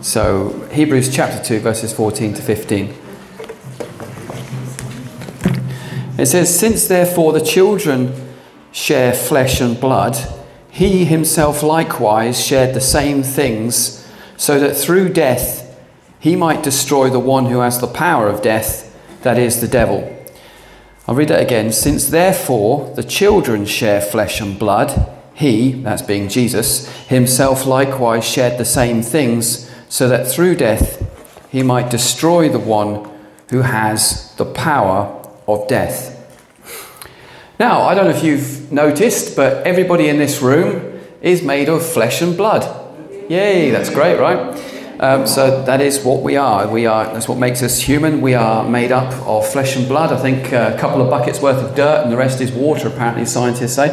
So, Hebrews chapter 2, verses 14 to 15. It says, Since therefore the children share flesh and blood, he himself likewise shared the same things, so that through death he might destroy the one who has the power of death, that is, the devil. I'll read that again. Since therefore the children share flesh and blood, he, that's being Jesus, himself likewise shared the same things, so that through death he might destroy the one who has the power of death. Now, I don't know if you've noticed, but everybody in this room is made of flesh and blood. Yay, that's great, right? Um, so that is what we are. We are. That's what makes us human. We are made up of flesh and blood. I think uh, a couple of buckets worth of dirt, and the rest is water. Apparently, scientists say.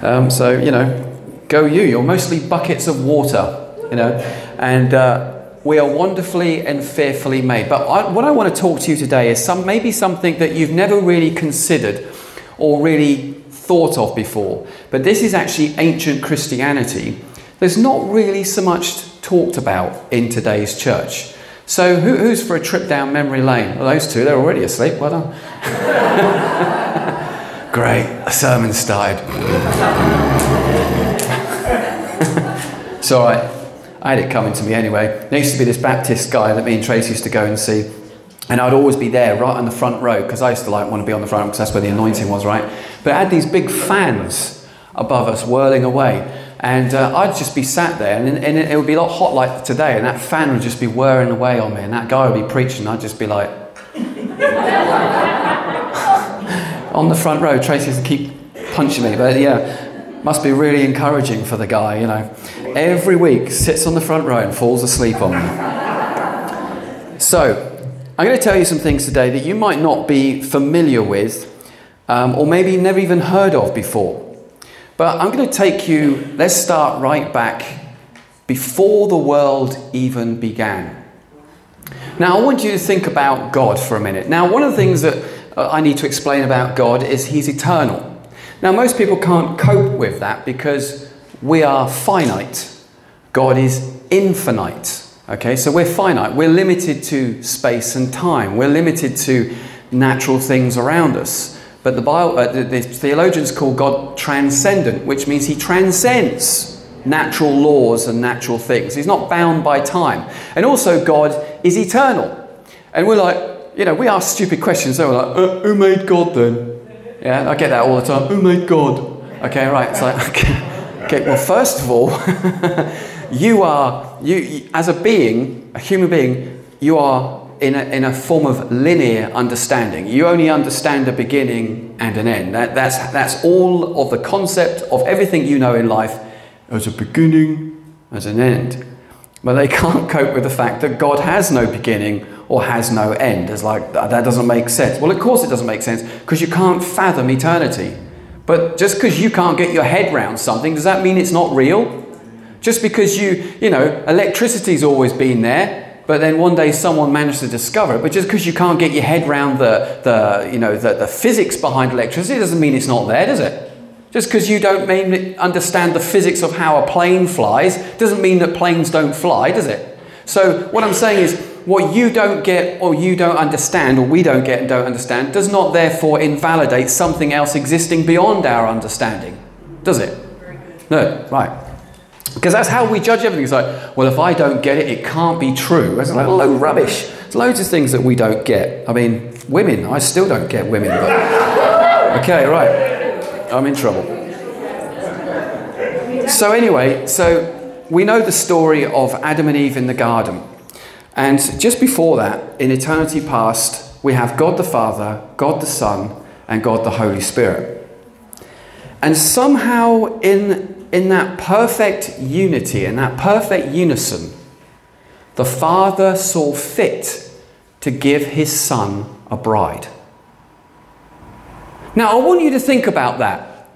Um, so you know, go you. You're mostly buckets of water. You know, and uh, we are wonderfully and fearfully made. But I, what I want to talk to you today is some maybe something that you've never really considered or really thought of before. But this is actually ancient Christianity. There's not really so much talked about in today's church. So, who, who's for a trip down memory lane? Well, those two, they're already asleep. Well done. Great, a sermon started. it's all right. I had it coming to me anyway. There used to be this Baptist guy that me and Trace used to go and see. And I'd always be there right on the front row because I used to like want to be on the front row because that's where the anointing was, right? But it had these big fans above us whirling away. And uh, I'd just be sat there, and, and it, would be a lot hot like today, and that fan would just be whirring away on me, and that guy would be preaching, and I'd just be like, on the front row. Tracy used to keep punching me, but yeah, must be really encouraging for the guy, you know. Every week sits on the front row and falls asleep on me. So, I'm going to tell you some things today that you might not be familiar with, um, or maybe never even heard of before. But I'm going to take you, let's start right back before the world even began. Now, I want you to think about God for a minute. Now, one of the things that uh, I need to explain about God is He's eternal. Now, most people can't cope with that because we are finite, God is infinite. Okay, so we're finite, we're limited to space and time, we're limited to natural things around us. But the, bio, uh, the, the theologians call God transcendent, which means he transcends natural laws and natural things. He's not bound by time. And also, God is eternal. And we're like, you know, we ask stupid questions. So we're like, uh, who made God then? Yeah, I get that all the time. Oh my God? Okay, right. It's like, okay, okay well, first of all, you are, you, as a being, a human being, you are in a, in a form of linear understanding. You only understand a beginning and an end. That, that's, that's all of the concept of everything you know in life as a beginning, as an end. But they can't cope with the fact that God has no beginning or has no end. It's like, that doesn't make sense. Well, of course it doesn't make sense because you can't fathom eternity. But just because you can't get your head round something, does that mean it's not real? Just because you, you know, electricity's always been there, but then one day someone managed to discover it. But just because you can't get your head around the, the, you know, the, the physics behind electricity doesn't mean it's not there, does it? Just because you don't understand the physics of how a plane flies doesn't mean that planes don't fly, does it? So what I'm saying is, what you don't get or you don't understand or we don't get and don't understand does not therefore invalidate something else existing beyond our understanding, does it? No, right. Because that's how we judge everything. It's like, well, if I don't get it, it can't be true. It's like load rubbish. There's loads of things that we don't get. I mean, women, I still don't get women. But okay, right. I'm in trouble. So anyway, so we know the story of Adam and Eve in the garden. And just before that, in eternity past, we have God the Father, God the Son, and God the Holy Spirit. And somehow in in that perfect unity, in that perfect unison, the Father saw fit to give his Son a bride. Now, I want you to think about that.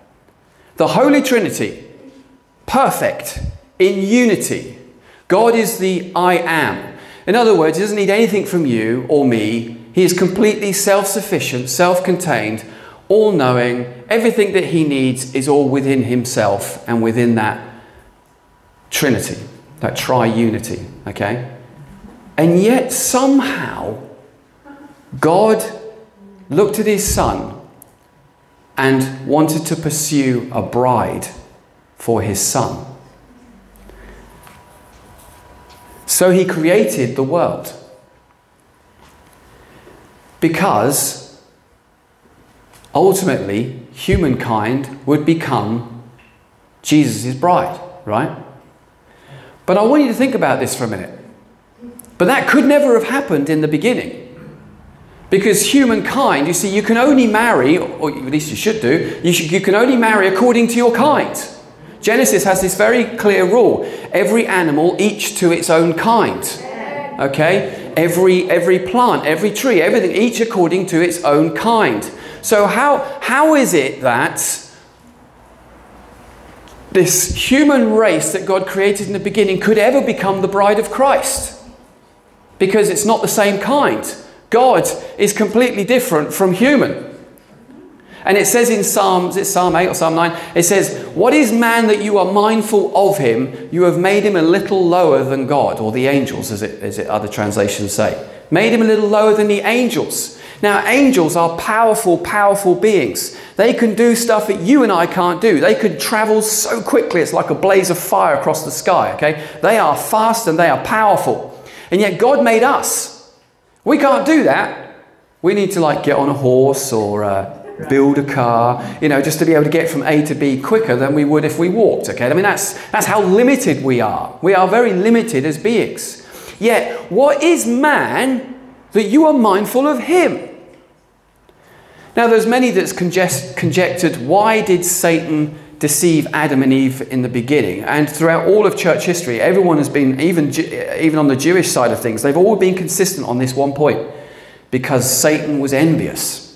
The Holy Trinity, perfect, in unity. God is the I am. In other words, He doesn't need anything from you or me. He is completely self sufficient, self contained, all knowing, everything that he needs is all within himself and within that Trinity, that triunity, okay? And yet, somehow, God looked at his son and wanted to pursue a bride for his son. So he created the world. Because ultimately, humankind would become Jesus' bride, right? But I want you to think about this for a minute. But that could never have happened in the beginning. Because humankind, you see, you can only marry, or at least you should do, you, should, you can only marry according to your kind. Genesis has this very clear rule every animal, each to its own kind. Okay? Every, every plant, every tree, everything, each according to its own kind. So, how, how is it that this human race that God created in the beginning could ever become the bride of Christ? Because it's not the same kind. God is completely different from human. And it says in Psalms, it's Psalm 8 or Psalm 9, it says, What is man that you are mindful of him? You have made him a little lower than God, or the angels, as it, as it other translations say. Made him a little lower than the angels. Now, angels are powerful, powerful beings. They can do stuff that you and I can't do. They could travel so quickly, it's like a blaze of fire across the sky, okay? They are fast and they are powerful. And yet, God made us. We can't do that. We need to, like, get on a horse or. Uh, build a car, you know, just to be able to get from A to B quicker than we would if we walked, okay? I mean, that's, that's how limited we are. We are very limited as beings. Yet, what is man that you are mindful of him? Now, there's many that's conject- conjectured why did Satan deceive Adam and Eve in the beginning? And throughout all of church history, everyone has been, even, even on the Jewish side of things, they've all been consistent on this one point because Satan was envious.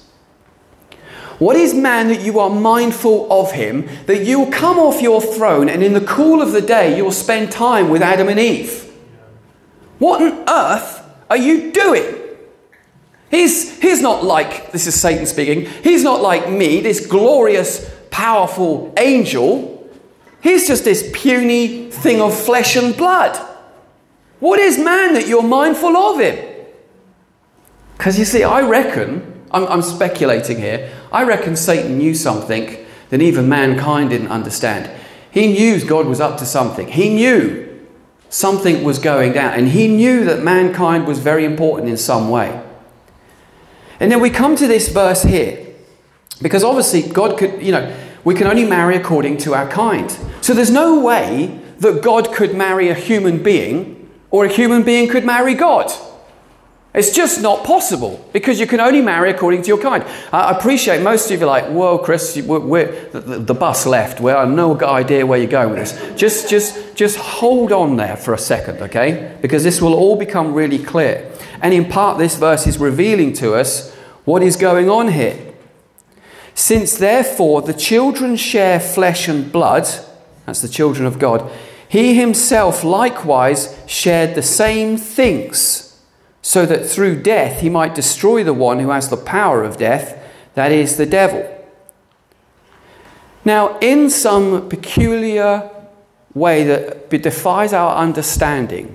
What is man that you are mindful of him, that you will come off your throne and in the cool of the day you'll spend time with Adam and Eve? What on earth are you doing? He's, he's not like, this is Satan speaking, he's not like me, this glorious, powerful angel. He's just this puny thing of flesh and blood. What is man that you're mindful of him? Because you see, I reckon, I'm, I'm speculating here, I reckon Satan knew something that even mankind didn't understand. He knew God was up to something. He knew something was going down. And he knew that mankind was very important in some way. And then we come to this verse here. Because obviously, God could, you know, we can only marry according to our kind. So there's no way that God could marry a human being or a human being could marry God. It's just not possible because you can only marry according to your kind. I appreciate most of you are like, whoa, Chris, we're, we're, the, the, bus left. I have no idea where you're going with this. Just, just, just hold on there for a second, okay? Because this will all become really clear. And in part, this verse is revealing to us what is going on here. Since therefore the children share flesh and blood, that's the children of God, he himself likewise shared the same things so that through death he might destroy the one who has the power of death, that is, the devil. Now, in some peculiar way that defies our understanding,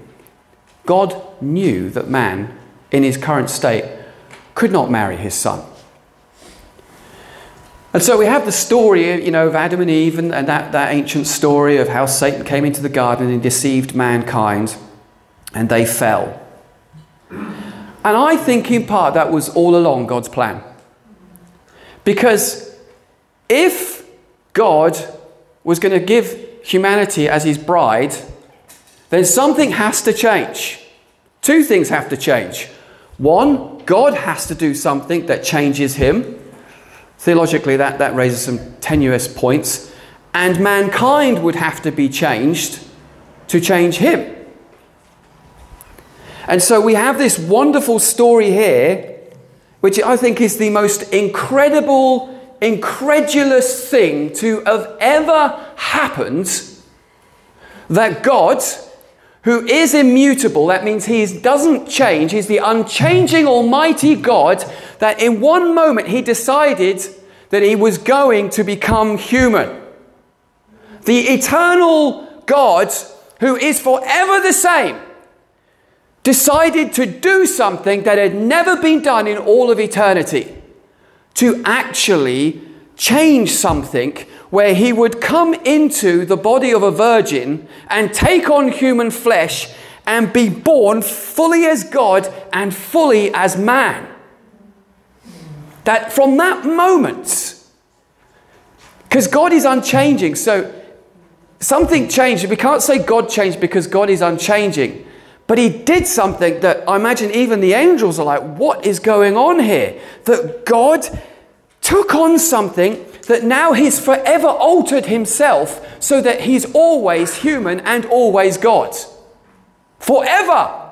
God knew that man, in his current state, could not marry his son. And so we have the story, you know, of Adam and Eve and, and that, that ancient story of how Satan came into the garden and deceived mankind and they fell. And I think in part that was all along God's plan. Because if God was going to give humanity as his bride, then something has to change. Two things have to change. One, God has to do something that changes him. Theologically, that, that raises some tenuous points. And mankind would have to be changed to change him. And so we have this wonderful story here, which I think is the most incredible, incredulous thing to have ever happened that God, who is immutable, that means he doesn't change, he's the unchanging Almighty God, that in one moment he decided that he was going to become human. The eternal God, who is forever the same decided to do something that had never been done in all of eternity to actually change something where he would come into the body of a virgin and take on human flesh and be born fully as God and fully as man. That from that moment, because God is unchanging, so something changed. We can't say God changed because God is unchanging. But he did something that I imagine even the angels are like, what is going on here? That God took on something that now he's forever altered himself so that he's always human and always God. Forever.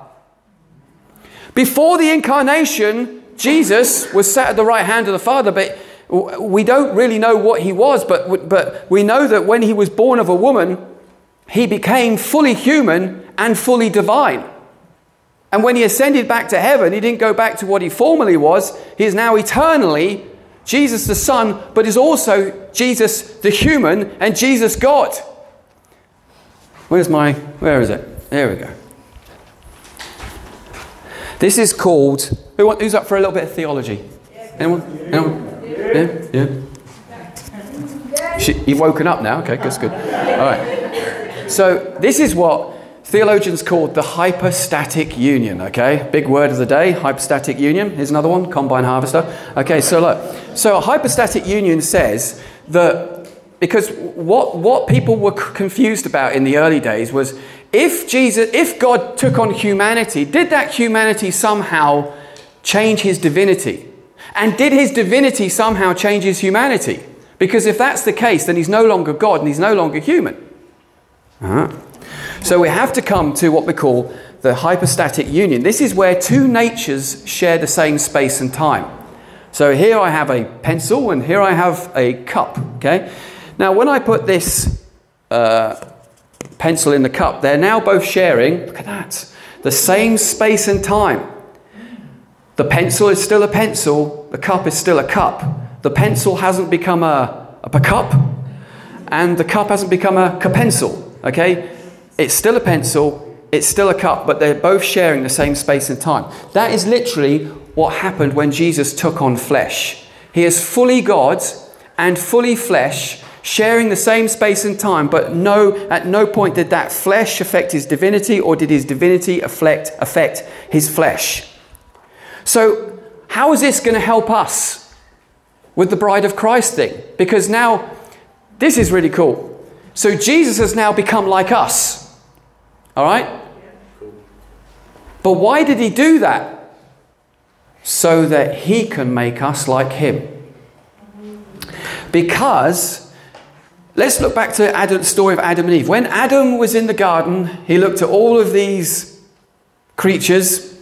Before the incarnation, Jesus was sat at the right hand of the Father, but we don't really know what he was, but, but we know that when he was born of a woman, he became fully human and fully divine. And when he ascended back to heaven, he didn't go back to what he formerly was. He is now eternally Jesus the Son, but is also Jesus the human and Jesus God. Where's my, where is it? There we go. This is called, who, who's up for a little bit of theology? Anyone? Anyone? Yeah? Yeah? She, you've woken up now? Okay, that's good. All right. So, this is what theologians call the hypostatic union, okay? Big word of the day, hypostatic union. Here's another one, combine harvester. Okay, so look. So, a hypostatic union says that because what, what people were confused about in the early days was if Jesus, if God took on humanity, did that humanity somehow change his divinity? And did his divinity somehow change his humanity? Because if that's the case, then he's no longer God and he's no longer human. Uh-huh. So we have to come to what we call the hypostatic union. This is where two natures share the same space and time. So here I have a pencil and here I have a cup. Okay. Now when I put this uh, pencil in the cup, they're now both sharing. Look at that. The same space and time. The pencil is still a pencil, the cup is still a cup. The pencil hasn't become a, a cup, and the cup hasn't become a pencil. Okay? It's still a pencil, it's still a cup, but they're both sharing the same space and time. That is literally what happened when Jesus took on flesh. He is fully God and fully flesh, sharing the same space and time, but no, at no point did that flesh affect his divinity or did his divinity affect, affect his flesh. So, how is this going to help us with the bride of Christ thing? Because now, this is really cool. So, Jesus has now become like us. All right? But why did he do that? So that he can make us like him. Because, let's look back to Adam's story of Adam and Eve. When Adam was in the garden, he looked at all of these creatures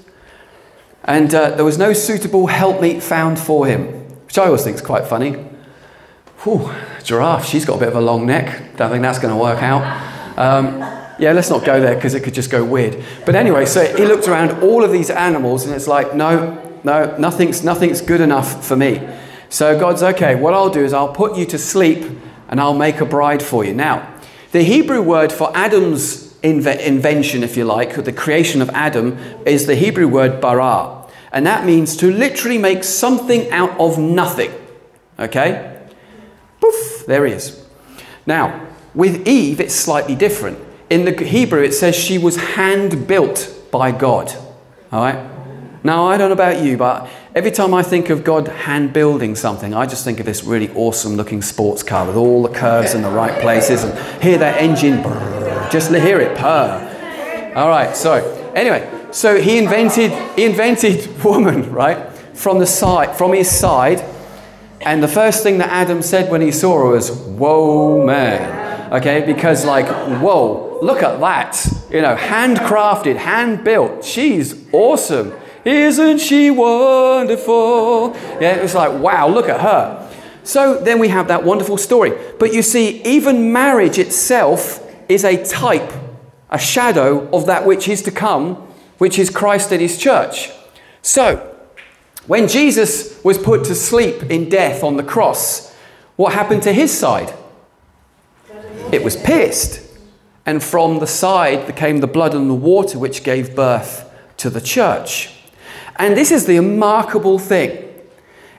and uh, there was no suitable helpmeet found for him, which I always think is quite funny. Whew, giraffe, she's got a bit of a long neck. Don't think that's going to work out. Um, yeah, let's not go there because it could just go weird. But anyway, so he looked around all of these animals and it's like, no, no, nothing's, nothing's good enough for me. So God's okay, what I'll do is I'll put you to sleep and I'll make a bride for you. Now, the Hebrew word for Adam's inve- invention, if you like, the creation of Adam, is the Hebrew word bara. And that means to literally make something out of nothing. Okay? There he is. Now, with Eve, it's slightly different. In the Hebrew, it says she was hand built by God. All right? Now, I don't know about you, but every time I think of God hand building something, I just think of this really awesome looking sports car with all the curves in the right places and hear that engine, brrr, just hear it purr. All right, so anyway, so he invented, he invented woman, right? From the side, from his side. And the first thing that Adam said when he saw her was, Whoa, man. Okay, because like, whoa, look at that. You know, handcrafted, hand built. She's awesome. Isn't she wonderful? Yeah, it was like, wow, look at her. So then we have that wonderful story. But you see, even marriage itself is a type, a shadow of that which is to come which is Christ and his church. So, when Jesus was put to sleep in death on the cross, what happened to his side? It was pierced. And from the side came the blood and the water, which gave birth to the church. And this is the remarkable thing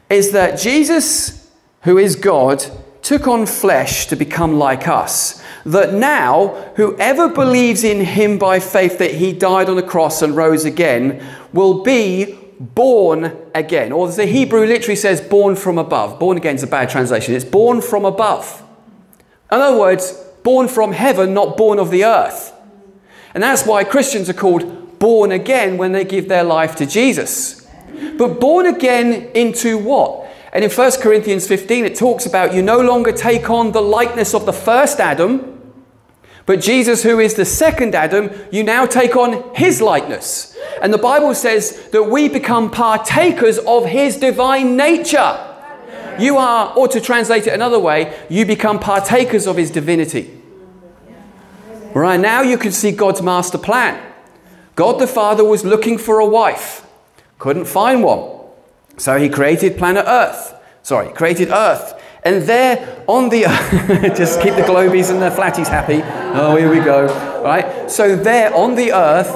is that Jesus, who is God, took on flesh to become like us. That now, whoever believes in him by faith that he died on the cross and rose again will be born again. Or the Hebrew literally says born from above. Born again is a bad translation. It's born from above. In other words, born from heaven, not born of the earth. And that's why Christians are called born again when they give their life to Jesus. But born again into what? And in 1 Corinthians 15, it talks about you no longer take on the likeness of the first Adam, but Jesus, who is the second Adam, you now take on his likeness. And the Bible says that we become partakers of his divine nature. You are, or to translate it another way, you become partakers of his divinity. Right now, you can see God's master plan. God the Father was looking for a wife, couldn't find one. So he created planet Earth. Sorry, created Earth. And there on the earth, just keep the globies and the flatties happy. Oh, here we go. Right? So there on the earth,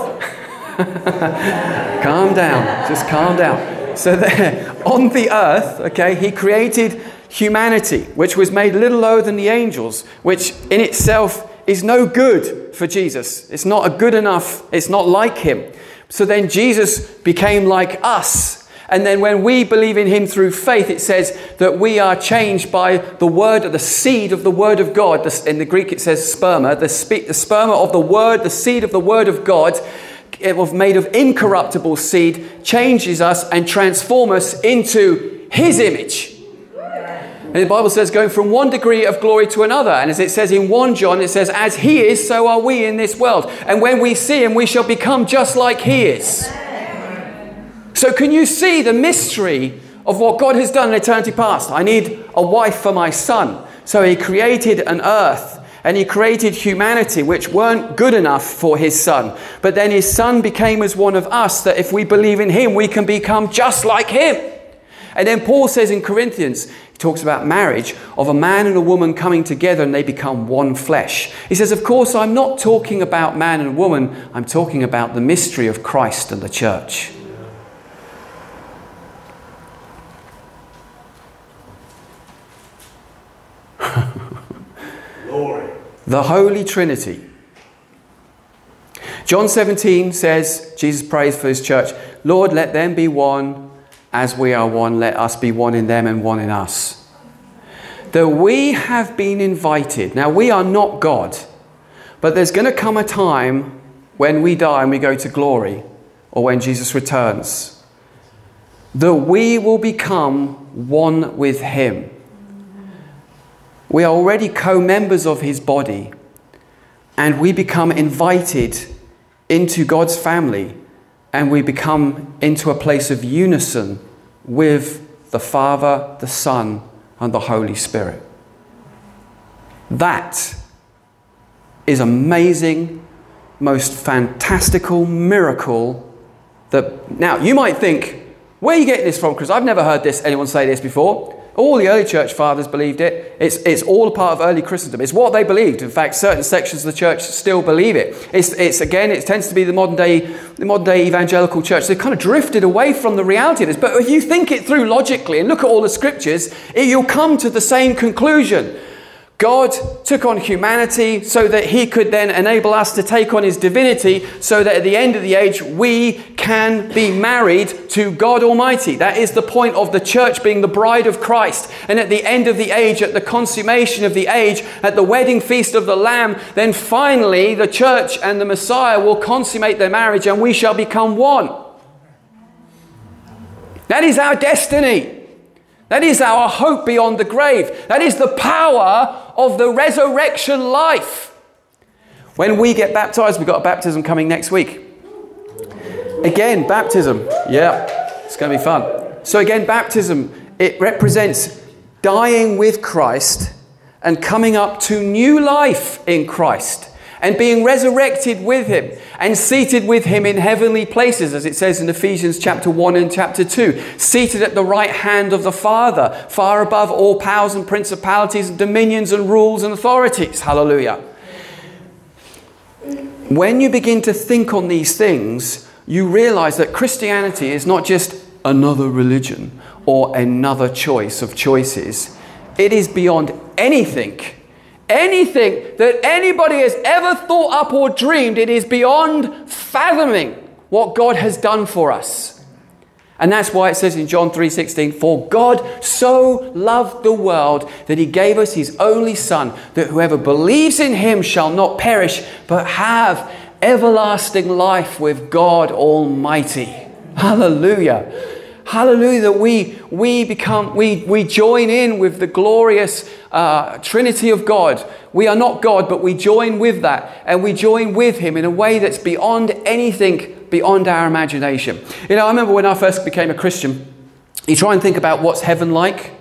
calm down, just calm down. So there on the earth, okay, he created humanity, which was made little lower than the angels, which in itself is no good for Jesus. It's not a good enough, it's not like him. So then Jesus became like us and then when we believe in him through faith, it says that we are changed by the word, the seed of the word of God. In the Greek, it says sperma, the, spe- the sperma of the word, the seed of the word of God, it was made of incorruptible seed, changes us and transforms us into his image. And the Bible says going from one degree of glory to another. And as it says in 1 John, it says, As he is, so are we in this world. And when we see him, we shall become just like he is. So, can you see the mystery of what God has done in eternity past? I need a wife for my son. So, He created an earth and He created humanity, which weren't good enough for His son. But then His son became as one of us, that if we believe in Him, we can become just like Him. And then Paul says in Corinthians, he talks about marriage of a man and a woman coming together and they become one flesh. He says, Of course, I'm not talking about man and woman, I'm talking about the mystery of Christ and the church. The Holy Trinity. John 17 says, Jesus prays for his church, Lord, let them be one as we are one. Let us be one in them and one in us. That we have been invited. Now, we are not God, but there's going to come a time when we die and we go to glory, or when Jesus returns, that we will become one with him. We are already co members of his body, and we become invited into God's family, and we become into a place of unison with the Father, the Son, and the Holy Spirit. That is amazing, most fantastical miracle that now you might think, where are you getting this from? Because I've never heard this anyone say this before. All the early church fathers believed it. It's, it's all a part of early Christendom. It's what they believed. In fact, certain sections of the church still believe it. It's, it's again, it tends to be the modern day, the modern day evangelical church. They've kind of drifted away from the reality of this. But if you think it through logically and look at all the scriptures, it, you'll come to the same conclusion. God took on humanity so that he could then enable us to take on his divinity, so that at the end of the age we can be married to God Almighty. That is the point of the church being the bride of Christ. And at the end of the age, at the consummation of the age, at the wedding feast of the Lamb, then finally the church and the Messiah will consummate their marriage and we shall become one. That is our destiny. That is our hope beyond the grave. That is the power of the resurrection life. When we get baptized, we've got a baptism coming next week. Again, baptism. Yeah, it's going to be fun. So, again, baptism, it represents dying with Christ and coming up to new life in Christ and being resurrected with him and seated with him in heavenly places, as it says in Ephesians chapter 1 and chapter 2, seated at the right hand of the Father, far above all powers and principalities and dominions and rules and authorities. Hallelujah. When you begin to think on these things, you realize that Christianity is not just another religion or another choice of choices. It is beyond anything, anything that anybody has ever thought up or dreamed. It is beyond fathoming what God has done for us. And that's why it says in John 3:16, "For God so loved the world that he gave us his only son, that whoever believes in him shall not perish, but have everlasting life with God Almighty." Hallelujah. Hallelujah, that we, we become, we, we join in with the glorious uh, Trinity of God. We are not God, but we join with that, and we join with Him in a way that's beyond anything beyond our imagination. You know, I remember when I first became a Christian, you try and think about what's heaven like.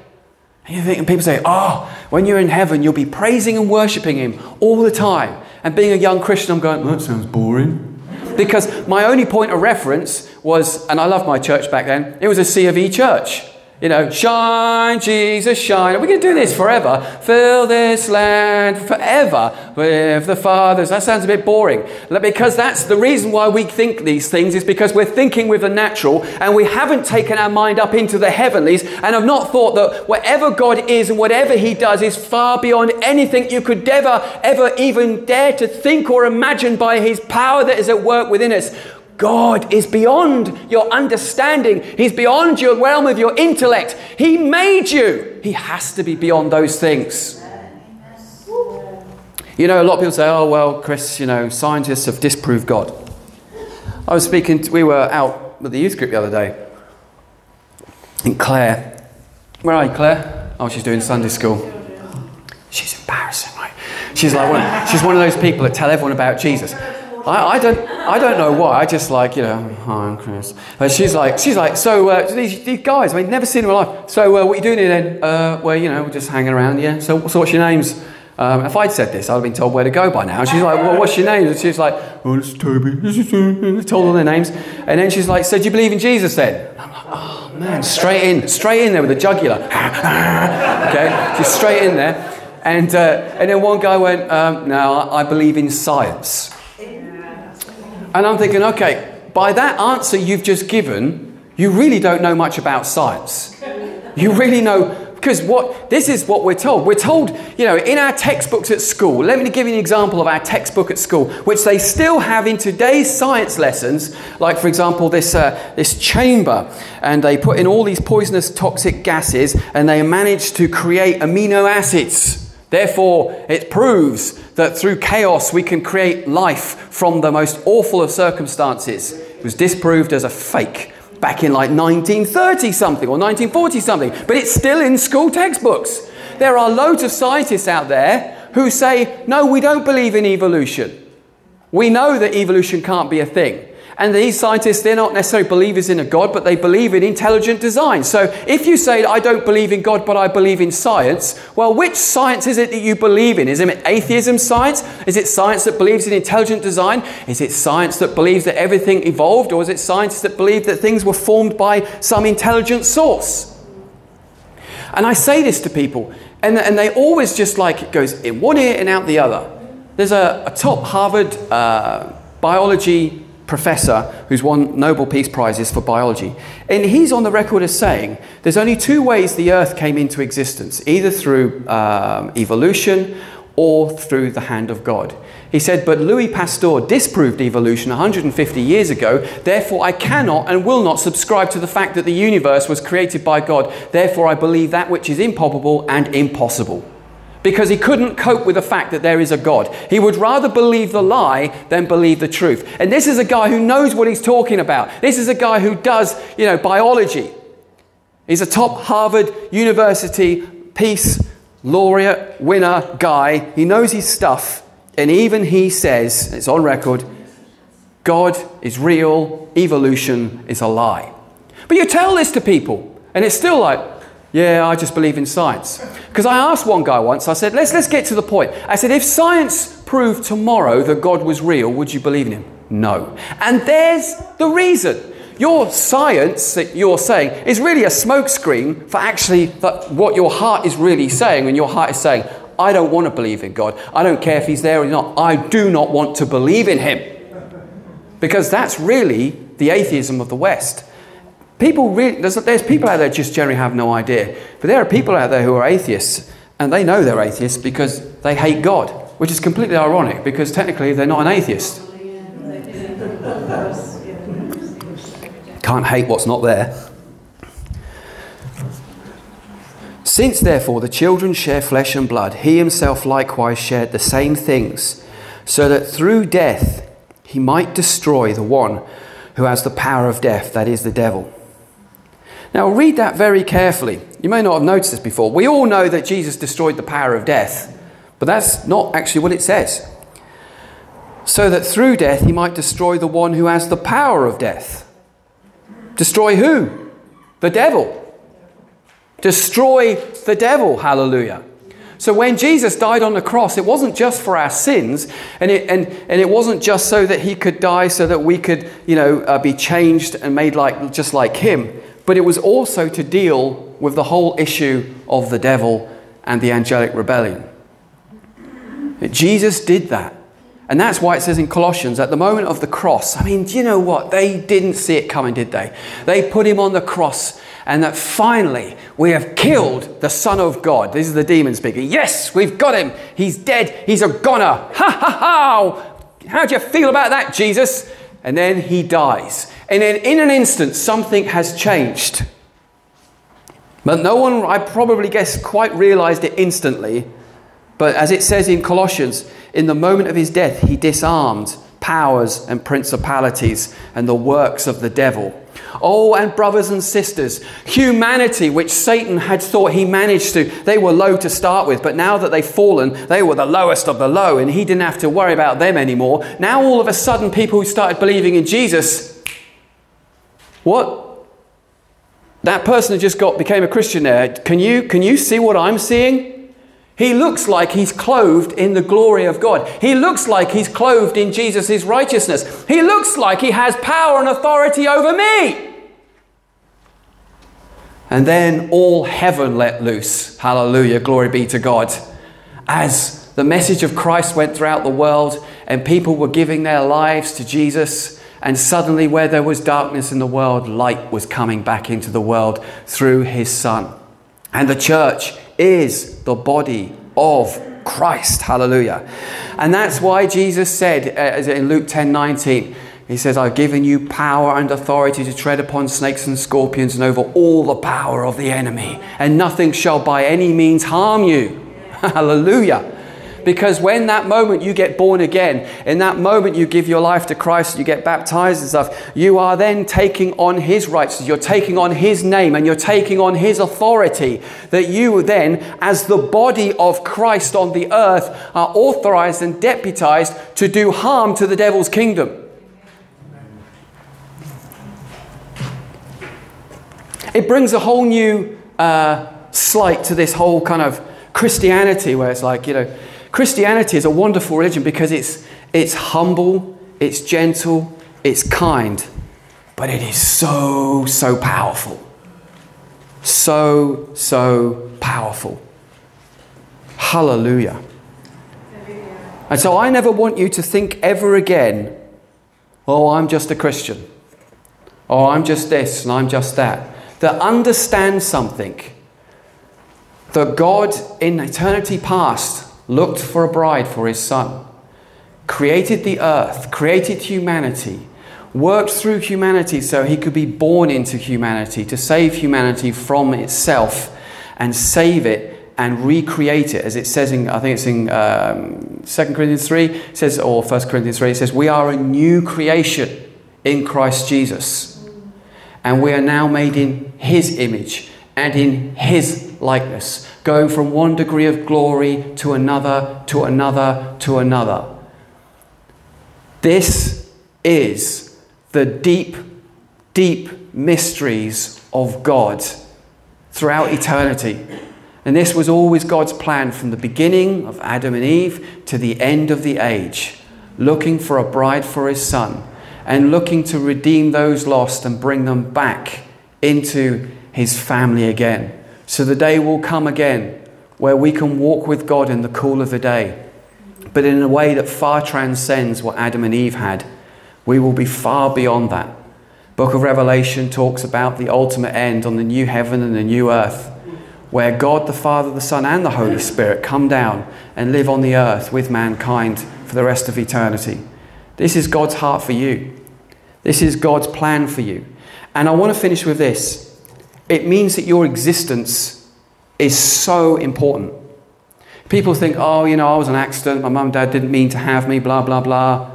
And you think, and people say, oh, when you're in heaven, you'll be praising and worshiping Him all the time. And being a young Christian, I'm going, that sounds boring. Because my only point of reference was, and I loved my church back then, it was a C of E church. You know, shine, Jesus, shine. Are we going to do this forever? Fill this land forever with the fathers. That sounds a bit boring. Because that's the reason why we think these things is because we're thinking with the natural and we haven't taken our mind up into the heavenlies and have not thought that whatever God is and whatever He does is far beyond anything you could ever, ever even dare to think or imagine by His power that is at work within us. God is beyond your understanding. He's beyond your realm of your intellect. He made you. He has to be beyond those things. You know, a lot of people say, oh, well, Chris, you know, scientists have disproved God. I was speaking, to, we were out with the youth group the other day. And Claire, where are you, Claire? Oh, she's doing Sunday school. She's embarrassing, right? She's like one, she's one of those people that tell everyone about Jesus. I, I, don't, I don't know why. I just like, you know, hi, I'm Chris. But she's like, she's like, so uh, these, these guys, I mean, never seen in my life. So uh, what are you doing here then? Uh, well, you know, we're just hanging around, yeah. So, so what's your names? Um, if I'd said this, I'd have been told where to go by now. And she's like, well, what's your name? And she's like, oh, is Toby. Told all their names. And then she's like, so do you believe in Jesus then? And I'm like, oh, man, straight in, straight in there with the jugular. okay, she's straight in there. And, uh, and then one guy went, um, no, I believe in science. And I'm thinking, okay, by that answer you've just given, you really don't know much about science. You really know, because what this is what we're told. We're told, you know, in our textbooks at school. Let me give you an example of our textbook at school, which they still have in today's science lessons. Like, for example, this uh, this chamber, and they put in all these poisonous, toxic gases, and they manage to create amino acids. Therefore, it proves that through chaos we can create life from the most awful of circumstances. It was disproved as a fake back in like 1930 something or 1940 something, but it's still in school textbooks. There are loads of scientists out there who say, no, we don't believe in evolution. We know that evolution can't be a thing. And these scientists, they're not necessarily believers in a God, but they believe in intelligent design. So if you say, I don't believe in God, but I believe in science, well, which science is it that you believe in? Is it atheism science? Is it science that believes in intelligent design? Is it science that believes that everything evolved? Or is it science that believe that things were formed by some intelligent source? And I say this to people, and, and they always just like it goes in one ear and out the other. There's a, a top Harvard uh, biology professor who's won Nobel Peace Prizes for biology. And he's on the record as saying there's only two ways the Earth came into existence either through um, evolution or through the hand of God. He said, But Louis Pasteur disproved evolution 150 years ago, therefore I cannot and will not subscribe to the fact that the universe was created by God. Therefore I believe that which is improbable and impossible because he couldn't cope with the fact that there is a God. He would rather believe the lie than believe the truth. And this is a guy who knows what he's talking about. This is a guy who does, you know, biology. He's a top Harvard University peace laureate winner guy. He knows his stuff. And even he says, it's on record, God is real, evolution is a lie. But you tell this to people, and it's still like, yeah, I just believe in science. Because I asked one guy once, I said, let's, let's get to the point. I said, if science proved tomorrow that God was real, would you believe in him? No. And there's the reason. Your science that you're saying is really a smokescreen for actually what your heart is really saying. When your heart is saying, I don't want to believe in God. I don't care if he's there or not. I do not want to believe in him. Because that's really the atheism of the West. People really, there's, there's people out there just generally have no idea. But there are people out there who are atheists, and they know they're atheists because they hate God, which is completely ironic because technically they're not an atheist. Can't hate what's not there. Since therefore the children share flesh and blood, he himself likewise shared the same things, so that through death he might destroy the one who has the power of death, that is the devil. Now, read that very carefully. You may not have noticed this before. We all know that Jesus destroyed the power of death, but that's not actually what it says. So that through death he might destroy the one who has the power of death. Destroy who? The devil. Destroy the devil. Hallelujah. So when Jesus died on the cross, it wasn't just for our sins, and it, and, and it wasn't just so that he could die so that we could, you know, uh, be changed and made like, just like him, but it was also to deal with the whole issue of the devil and the angelic rebellion. Jesus did that. And that's why it says in Colossians, at the moment of the cross, I mean, do you know what? They didn't see it coming, did they? They put him on the cross and that finally we have killed the Son of God. This is the demon speaking. Yes, we've got him. He's dead. He's a goner. Ha ha ha! How do you feel about that, Jesus? And then he dies. And then in an instant, something has changed. But no one, I probably guess, quite realized it instantly. But as it says in Colossians, in the moment of his death, he disarmed powers and principalities and the works of the devil. Oh, and brothers and sisters, humanity, which Satan had thought he managed to, they were low to start with, but now that they've fallen, they were the lowest of the low, and he didn't have to worry about them anymore. Now, all of a sudden, people who started believing in Jesus, what? That person who just got became a Christian there. Can you can you see what I'm seeing? He looks like he's clothed in the glory of God. He looks like he's clothed in Jesus' righteousness. He looks like he has power and authority over me. And then all heaven let loose. Hallelujah. Glory be to God. As the message of Christ went throughout the world and people were giving their lives to Jesus, and suddenly, where there was darkness in the world, light was coming back into the world through his Son. And the church is the body of Christ. Hallelujah. And that's why Jesus said uh, in Luke 10 19, he says, I've given you power and authority to tread upon snakes and scorpions and over all the power of the enemy, and nothing shall by any means harm you. Hallelujah. Because when that moment you get born again, in that moment you give your life to Christ, you get baptized and stuff, you are then taking on His righteousness, you're taking on His name, and you're taking on His authority. That you then, as the body of Christ on the earth, are authorized and deputized to do harm to the devil's kingdom. It brings a whole new uh, slight to this whole kind of Christianity where it's like, you know, Christianity is a wonderful religion because it's, it's humble, it's gentle, it's kind, but it is so, so powerful. So, so powerful. Hallelujah. And so I never want you to think ever again, oh, I'm just a Christian. Oh, I'm just this and I'm just that. That understand something. That God in eternity past looked for a bride for his son, created the earth, created humanity, worked through humanity so he could be born into humanity to save humanity from itself and save it and recreate it. As it says in i think it's in um, 2 corinthians 3 it says or 1 corinthians 3 it says we are a new creation in christ jesus and we are now made in his image and in his likeness going from one degree of glory to another, to another, to another. This is the deep, deep mysteries of God throughout eternity. And this was always God's plan from the beginning of Adam and Eve to the end of the age, looking for a bride for his son and looking to redeem those lost and bring them back into his family again. So the day will come again where we can walk with God in the cool of the day, but in a way that far transcends what Adam and Eve had. We will be far beyond that. Book of Revelation talks about the ultimate end on the new heaven and the new earth, where God the Father, the Son, and the Holy Spirit come down and live on the earth with mankind for the rest of eternity. This is God's heart for you. This is God's plan for you. And I want to finish with this. It means that your existence is so important. People think, oh, you know, I was an accident, my mum and dad didn't mean to have me, blah, blah, blah,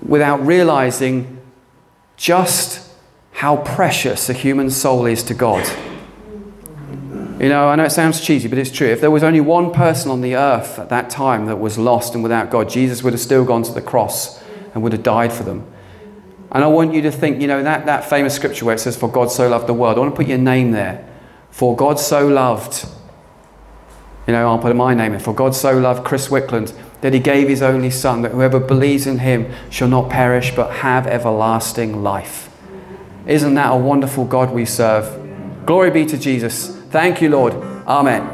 without realizing just how precious a human soul is to God. You know, I know it sounds cheesy, but it's true. If there was only one person on the earth at that time that was lost and without God, Jesus would have still gone to the cross and would have died for them. And I want you to think, you know, that, that famous scripture where it says, For God so loved the world, I want to put your name there. For God so loved, you know, I'll put my name in. For God so loved Chris Wickland that he gave his only Son, that whoever believes in him shall not perish but have everlasting life. Isn't that a wonderful God we serve? Glory be to Jesus. Thank you, Lord. Amen.